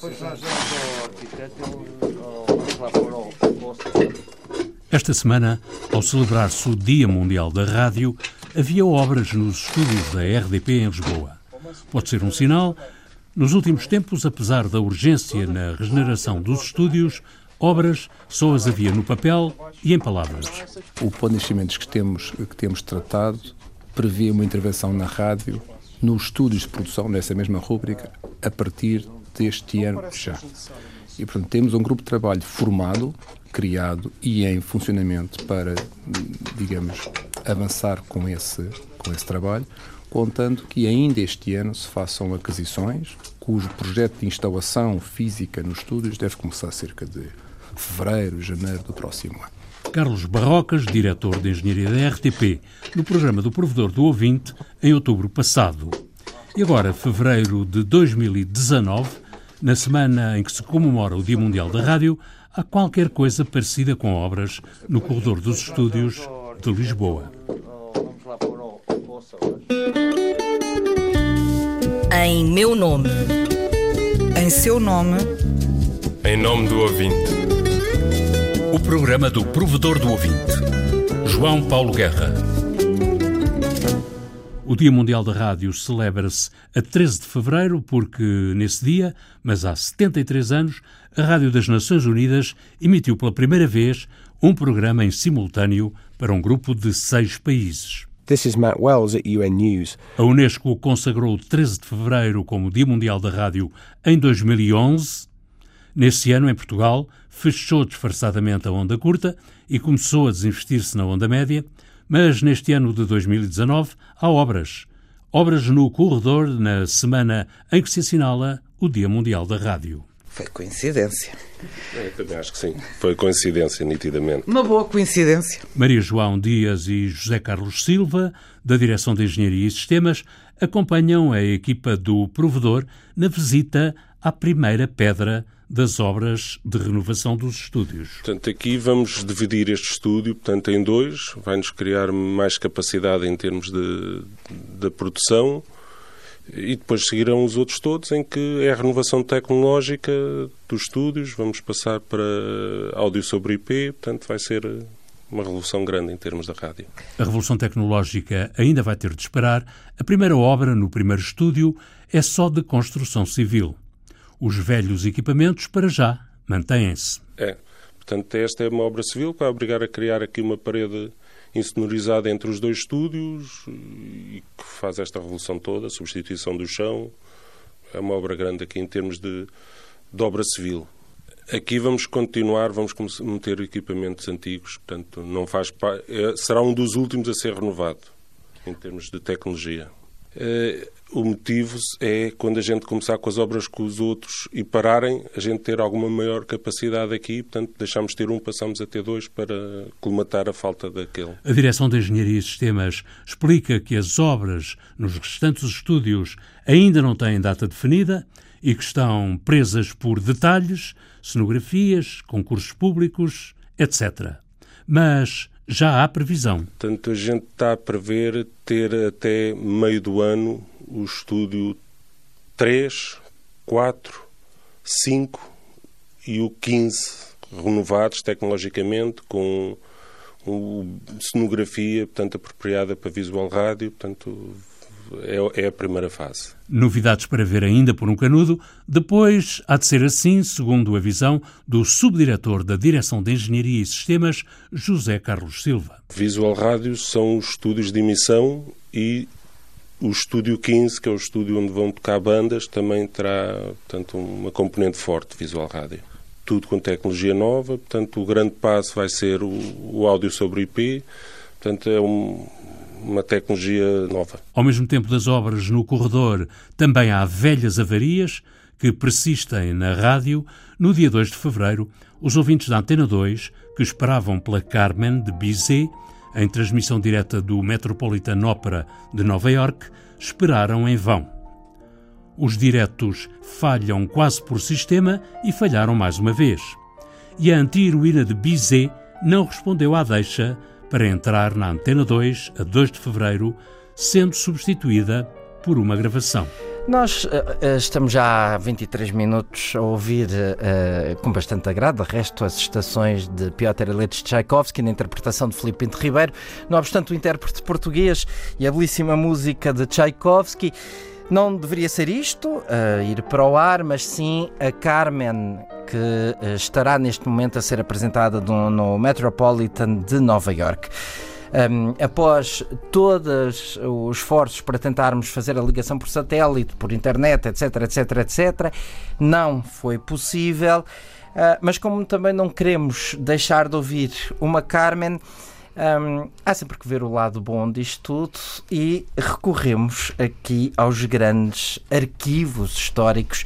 Pois nós damos ao arquiteto, lá ao posto. Esta semana, ao celebrar-se o Dia Mundial da Rádio, havia obras nos estúdios da RDP em Lisboa. Pode ser um sinal. Nos últimos tempos, apesar da urgência na regeneração dos estúdios, obras só as havia no papel e em palavras. O plano de investimentos que temos, que temos tratado prevê uma intervenção na rádio nos estúdios de produção dessa mesma rúbrica a partir deste ano já. E, portanto, temos um grupo de trabalho formado, criado e em funcionamento para, digamos, avançar com esse, com esse trabalho, contando que ainda este ano se façam aquisições, cujo projeto de instalação física nos estúdios deve começar cerca de fevereiro, janeiro do próximo ano. Carlos Barrocas, diretor de Engenharia da RTP, no programa do Provedor do Ouvinte, em outubro passado. E agora, fevereiro de 2019, na semana em que se comemora o Dia Mundial da Rádio, há qualquer coisa parecida com obras no corredor dos estúdios de Lisboa. Em meu nome. Em seu nome, Em nome do ouvinte. O programa do Provedor do Ouvinte. João Paulo Guerra. O Dia Mundial da Rádio celebra-se a 13 de fevereiro porque, nesse dia, mas há 73 anos, a Rádio das Nações Unidas emitiu pela primeira vez um programa em simultâneo para um grupo de seis países. This is Matt Wells at UN News. A Unesco consagrou o 13 de fevereiro como Dia Mundial da Rádio em 2011. Nesse ano, em Portugal, fechou disfarçadamente a onda curta e começou a desinvestir-se na onda média, mas neste ano de 2019 há obras. Obras no corredor na semana em que se assinala o Dia Mundial da Rádio. foi coincidência. Eu também acho que sim. Foi coincidência, nitidamente. Uma boa coincidência. Maria João Dias e José Carlos Silva, da Direção de Engenharia e Sistemas, acompanham a equipa do provedor na visita à primeira pedra das obras de renovação dos estúdios. Portanto, aqui vamos dividir este estúdio portanto, em dois. Vai-nos criar mais capacidade em termos de, de produção e depois seguirão os outros todos em que é a renovação tecnológica dos estúdios. Vamos passar para áudio sobre IP, portanto, vai ser uma revolução grande em termos da rádio. A revolução tecnológica ainda vai ter de esperar. A primeira obra, no primeiro estúdio, é só de construção civil. Os velhos equipamentos, para já, mantêm-se. É. Portanto, esta é uma obra civil que vai obrigar a criar aqui uma parede insonorizada entre os dois estúdios e que faz esta revolução toda, a substituição do chão. É uma obra grande aqui em termos de, de obra civil. Aqui vamos continuar, vamos meter equipamentos antigos, portanto, não faz pa- é, será um dos últimos a ser renovado em termos de tecnologia. O motivo é quando a gente começar com as obras com os outros e pararem, a gente ter alguma maior capacidade aqui, portanto, deixamos de ter um, passamos a ter dois para colmatar a falta daquele. A Direção de Engenharia e Sistemas explica que as obras nos restantes estúdios ainda não têm data definida e que estão presas por detalhes, cenografias, concursos públicos, etc. Mas já há previsão. Portanto, a gente está a prever ter até meio do ano o estúdio 3, 4, 5 e o 15 renovados tecnologicamente com o- cenografia, portanto, apropriada para visual rádio, portanto, é, é a primeira fase. Novidades para ver ainda por um canudo. Depois há de ser assim, segundo a visão do subdiretor da Direção de Engenharia e Sistemas, José Carlos Silva. Visual Rádio são os estúdios de emissão e o Estúdio 15, que é o estúdio onde vão tocar bandas, também terá portanto, uma componente forte de Visual Rádio. Tudo com tecnologia nova, portanto, o grande passo vai ser o, o áudio sobre IP, portanto, é um- uma tecnologia nova. Ao mesmo tempo das obras no corredor, também há velhas avarias que persistem na rádio. No dia 2 de fevereiro, os ouvintes da Antena 2, que esperavam pela Carmen de Bizet, em transmissão direta do Metropolitan Opera de Nova York, esperaram em vão. Os diretos falham quase por sistema e falharam mais uma vez. E a anti-heroína de Bizet não respondeu à deixa para entrar na Antena 2 a 2 de fevereiro, sendo substituída por uma gravação. Nós uh, estamos já há 23 minutos a ouvir uh, com bastante agrado, de resto, as estações de Piotr Ilyich Tchaikovsky na interpretação de Filipe Pinto Ribeiro. Não obstante o intérprete português e a belíssima música de Tchaikovsky, não deveria ser isto, ir para o ar, mas sim a Carmen, que estará neste momento a ser apresentada no, no Metropolitan de Nova York. Um, após todos os esforços para tentarmos fazer a ligação por satélite, por internet, etc, etc, etc, não foi possível. Uh, mas como também não queremos deixar de ouvir uma Carmen, um, há sempre que ver o lado bom disto tudo e recorremos aqui aos grandes arquivos históricos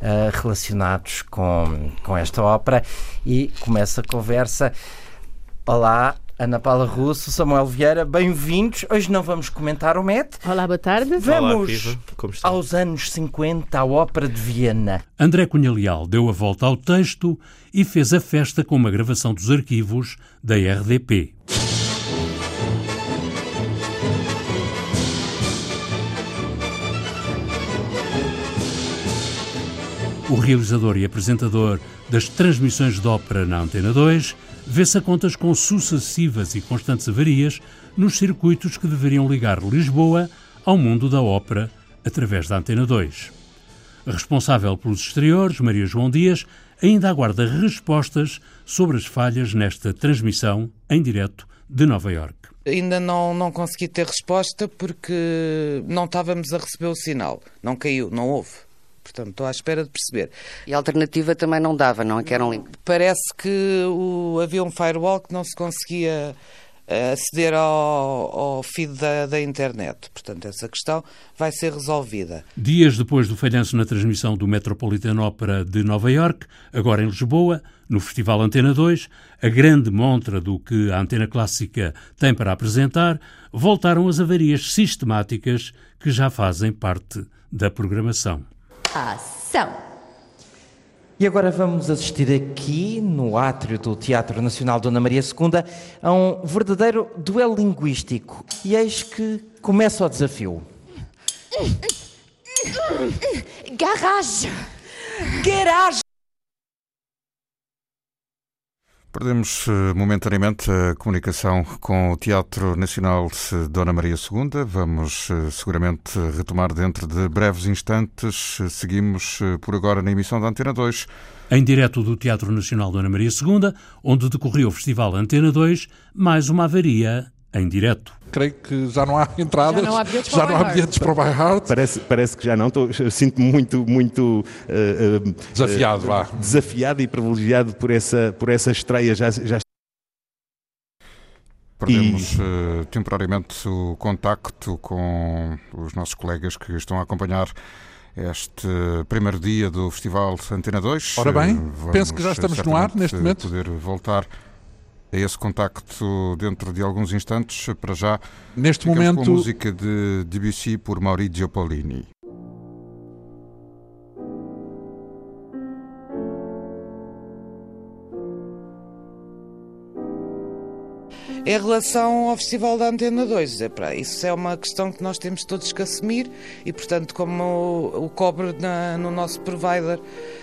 uh, relacionados com, com esta ópera e começa a conversa. Olá, Ana Paula Russo, Samuel Vieira, bem-vindos. Hoje não vamos comentar o Met. Olá, boa tarde. Vamos Olá, aos anos 50, à Ópera de Viena. André Cunha Leal deu a volta ao texto e fez a festa com uma gravação dos arquivos da RDP. O realizador e apresentador das transmissões de ópera na Antena 2 vê-se a contas com sucessivas e constantes avarias nos circuitos que deveriam ligar Lisboa ao mundo da ópera através da Antena 2. responsável pelos exteriores, Maria João Dias, ainda aguarda respostas sobre as falhas nesta transmissão em direto de Nova York. Ainda não, não consegui ter resposta porque não estávamos a receber o sinal. Não caiu, não houve. Portanto, estou à espera de perceber. E a alternativa também não dava, não é? Que era um link. Parece que o, havia um firewall que não se conseguia eh, aceder ao, ao feed da, da, internet. Portanto, essa questão vai ser resolvida. Dias depois do falhanço na transmissão do Metropolitan Opera de Nova York, agora em Lisboa, no Festival Antena 2, a grande montra do que a Antena Clássica tem para apresentar, voltaram as avarias sistemáticas que já fazem parte da programação. Ação! E agora vamos assistir aqui, no átrio do Teatro Nacional Dona Maria II, a um verdadeiro duelo linguístico. E eis que começa o desafio. Garage! Garage! Perdemos uh, momentaneamente a comunicação com o Teatro Nacional Dona Maria II. Vamos uh, seguramente retomar dentro de breves instantes. Seguimos por agora na emissão da Antena 2. Em direto do Teatro Nacional Dona Maria II, onde decorreu o Festival Antena 2, mais uma avaria em direto. Creio que já não há entradas, já não há bilhetes já não há bilhetes para o By Heart. Parece, parece que já não, sinto-me muito, muito uh, uh, desafiado, uh, vá. desafiado e privilegiado por essa, por essa estreia. Já, já... Perdemos e... temporariamente o contacto com os nossos colegas que estão a acompanhar este primeiro dia do Festival Antena 2. Ora bem, Vamos penso que já estamos no ar neste momento. poder voltar a esse contacto dentro de alguns instantes. Para já, neste momento, com a música de Debussy por Maurizio Pollini. Em relação ao Festival da Antena 2, é para isso é uma questão que nós temos todos que assumir e, portanto, como o, o cobre na, no nosso provider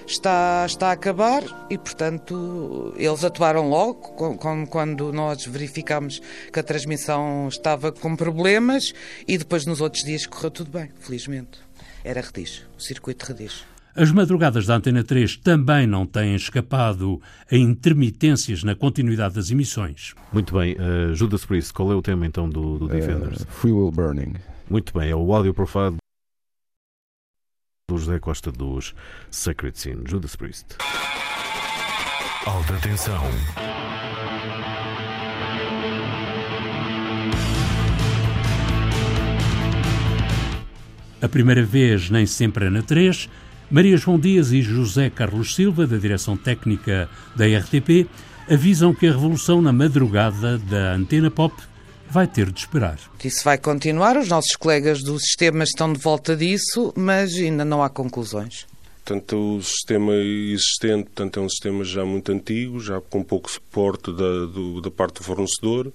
está, está a acabar e, portanto, eles atuaram logo com, quando nós verificámos que a transmissão estava com problemas e depois nos outros dias correu tudo bem, felizmente. Era Rediz, o circuito Rediz. As madrugadas da Antena 3 também não têm escapado a intermitências na continuidade das emissões. Muito bem. Uh, Judas Priest, qual é o tema então do, do Defenders? Uh, Free Will Burning. Muito bem, é o audio profile do José Costa dos Sacred Scene. Judas Priest. Alta tensão. A primeira vez nem sempre é na 3, Maria João Dias e José Carlos Silva, da direção técnica da RTP, avisam que a revolução na madrugada da antena pop vai ter de esperar. Isso vai continuar, os nossos colegas do sistema estão de volta disso, mas ainda não há conclusões. Portanto, o sistema existente portanto, é um sistema já muito antigo, já com pouco suporte da, do, da parte do fornecedor.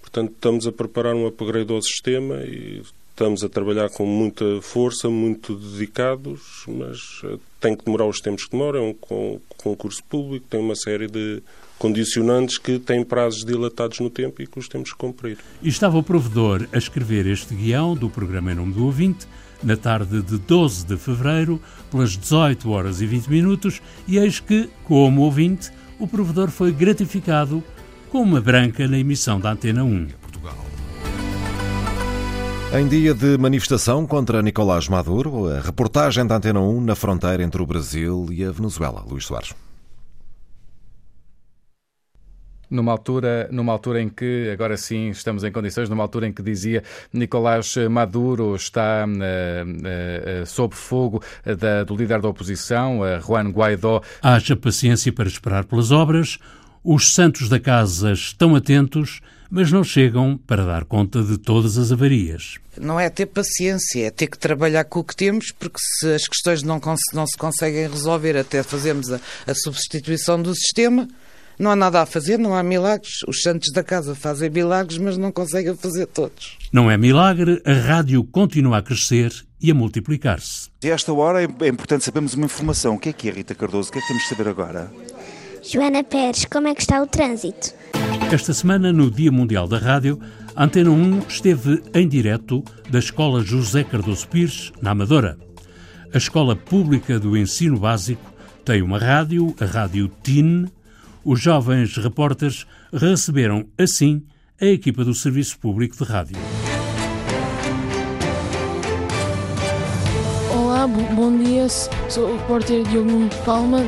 Portanto, estamos a preparar um upgrade ao sistema e Estamos a trabalhar com muita força, muito dedicados, mas eh, tem que demorar os tempos que demoram. É um concurso público, tem uma série de condicionantes que têm prazos dilatados no tempo e que os temos que cumprir. E estava o provedor a escrever este guião do programa Em Nome do Ouvinte na tarde de 12 de fevereiro, pelas 18 horas e 20 minutos, e eis que, como ouvinte, o provedor foi gratificado com uma branca na emissão da Antena 1. Em dia de manifestação contra Nicolás Maduro, a reportagem da Antena 1 na fronteira entre o Brasil e a Venezuela. Luís Soares. numa altura, numa altura em que, agora sim, estamos em condições, numa altura em que dizia Nicolás Maduro está uh, uh, sob fogo da, do líder da oposição, uh, Juan Guaidó. Haja paciência para esperar pelas obras, os santos da casa estão atentos, mas não chegam para dar conta de todas as avarias. Não é ter paciência, é ter que trabalhar com o que temos, porque se as questões não, não se conseguem resolver até fazermos a, a substituição do sistema, não há nada a fazer, não há milagres. Os santos da casa fazem milagres, mas não conseguem fazer todos. Não é milagre, a rádio continua a crescer e a multiplicar-se. E a esta hora é importante sabermos uma informação. O que é que é, Rita Cardoso? O que é que temos de saber agora? Joana Pérez, como é que está o trânsito? Esta semana, no Dia Mundial da Rádio, a Antena 1 esteve em direto da Escola José Cardoso Pires, na Amadora. A Escola Pública do Ensino Básico tem uma rádio, a Rádio TIN, os jovens repórteres receberam, assim, a equipa do Serviço Público de Rádio. Olá, bom dia. Sou o repórter Diogo Nuno Palma,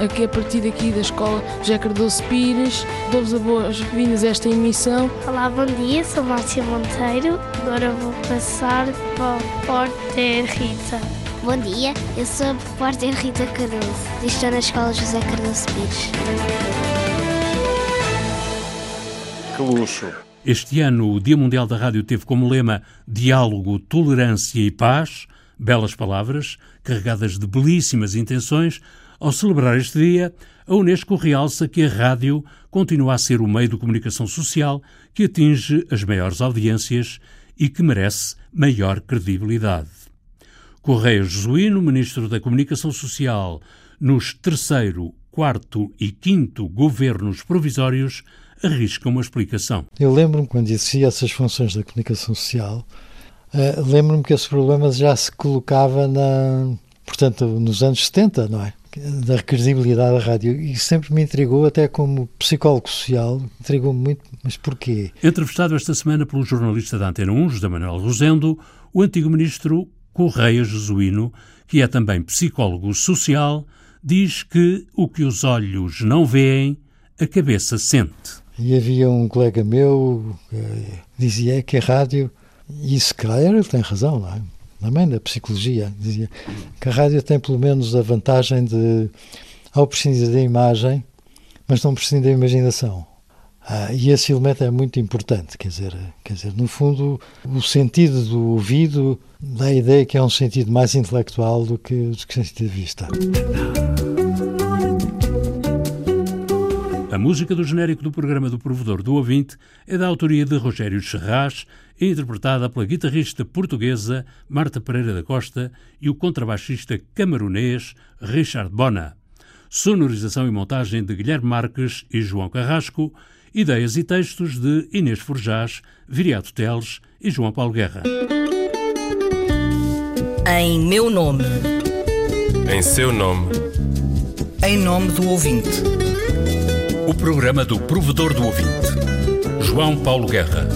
aqui a partir daqui da Escola José Cardoso Pires. Dou-vos as boas-vindas a esta emissão. Olá, bom dia. Sou Márcia Monteiro. Agora vou passar para o repórter Rita. Bom dia, eu sou a repórter Rita Cardoso e estou na Escola José Cardoso Pires. Que luxo! Este ano, o Dia Mundial da Rádio teve como lema Diálogo, Tolerância e Paz, belas palavras, carregadas de belíssimas intenções. Ao celebrar este dia, a Unesco realça que a rádio continua a ser o meio de comunicação social que atinge as maiores audiências e que merece maior credibilidade. Correia Jesuíno, Ministro da Comunicação Social, nos terceiro, quarto e quinto governos provisórios, arrisca uma explicação. Eu lembro-me quando exercia essas funções da comunicação social, uh, lembro-me que esse problema já se colocava na, portanto, nos anos 70, não é? Da credibilidade da rádio. E sempre me intrigou, até como psicólogo social, intrigou-me muito, mas porquê? Entrevistado esta semana pelo jornalista da Antena 1, José Manuel Rosendo, o antigo ministro Correia Jesuíno, que é também psicólogo social, diz que o que os olhos não veem, a cabeça sente. E havia um colega meu que dizia que a rádio, e se calhar ele tem razão, não é? também da psicologia, dizia que a rádio tem pelo menos a vantagem de, ao prescindir da imagem, mas não prescindir da imaginação. Ah, e esse elemento é muito importante, quer dizer, quer dizer, no fundo, o sentido do ouvido dá a ideia que é um sentido mais intelectual do que, que sentido de vista. A música do genérico do programa do Provedor do Ouvinte é da autoria de Rogério Serraz e interpretada pela guitarrista portuguesa Marta Pereira da Costa e o contrabaixista camarunês Richard Bona. Sonorização e montagem de Guilherme Marques e João Carrasco Ideias e textos de Inês Forjás, Viriato Teles e João Paulo Guerra. Em meu nome. Em seu nome. Em nome do ouvinte. O programa do provedor do ouvinte. João Paulo Guerra.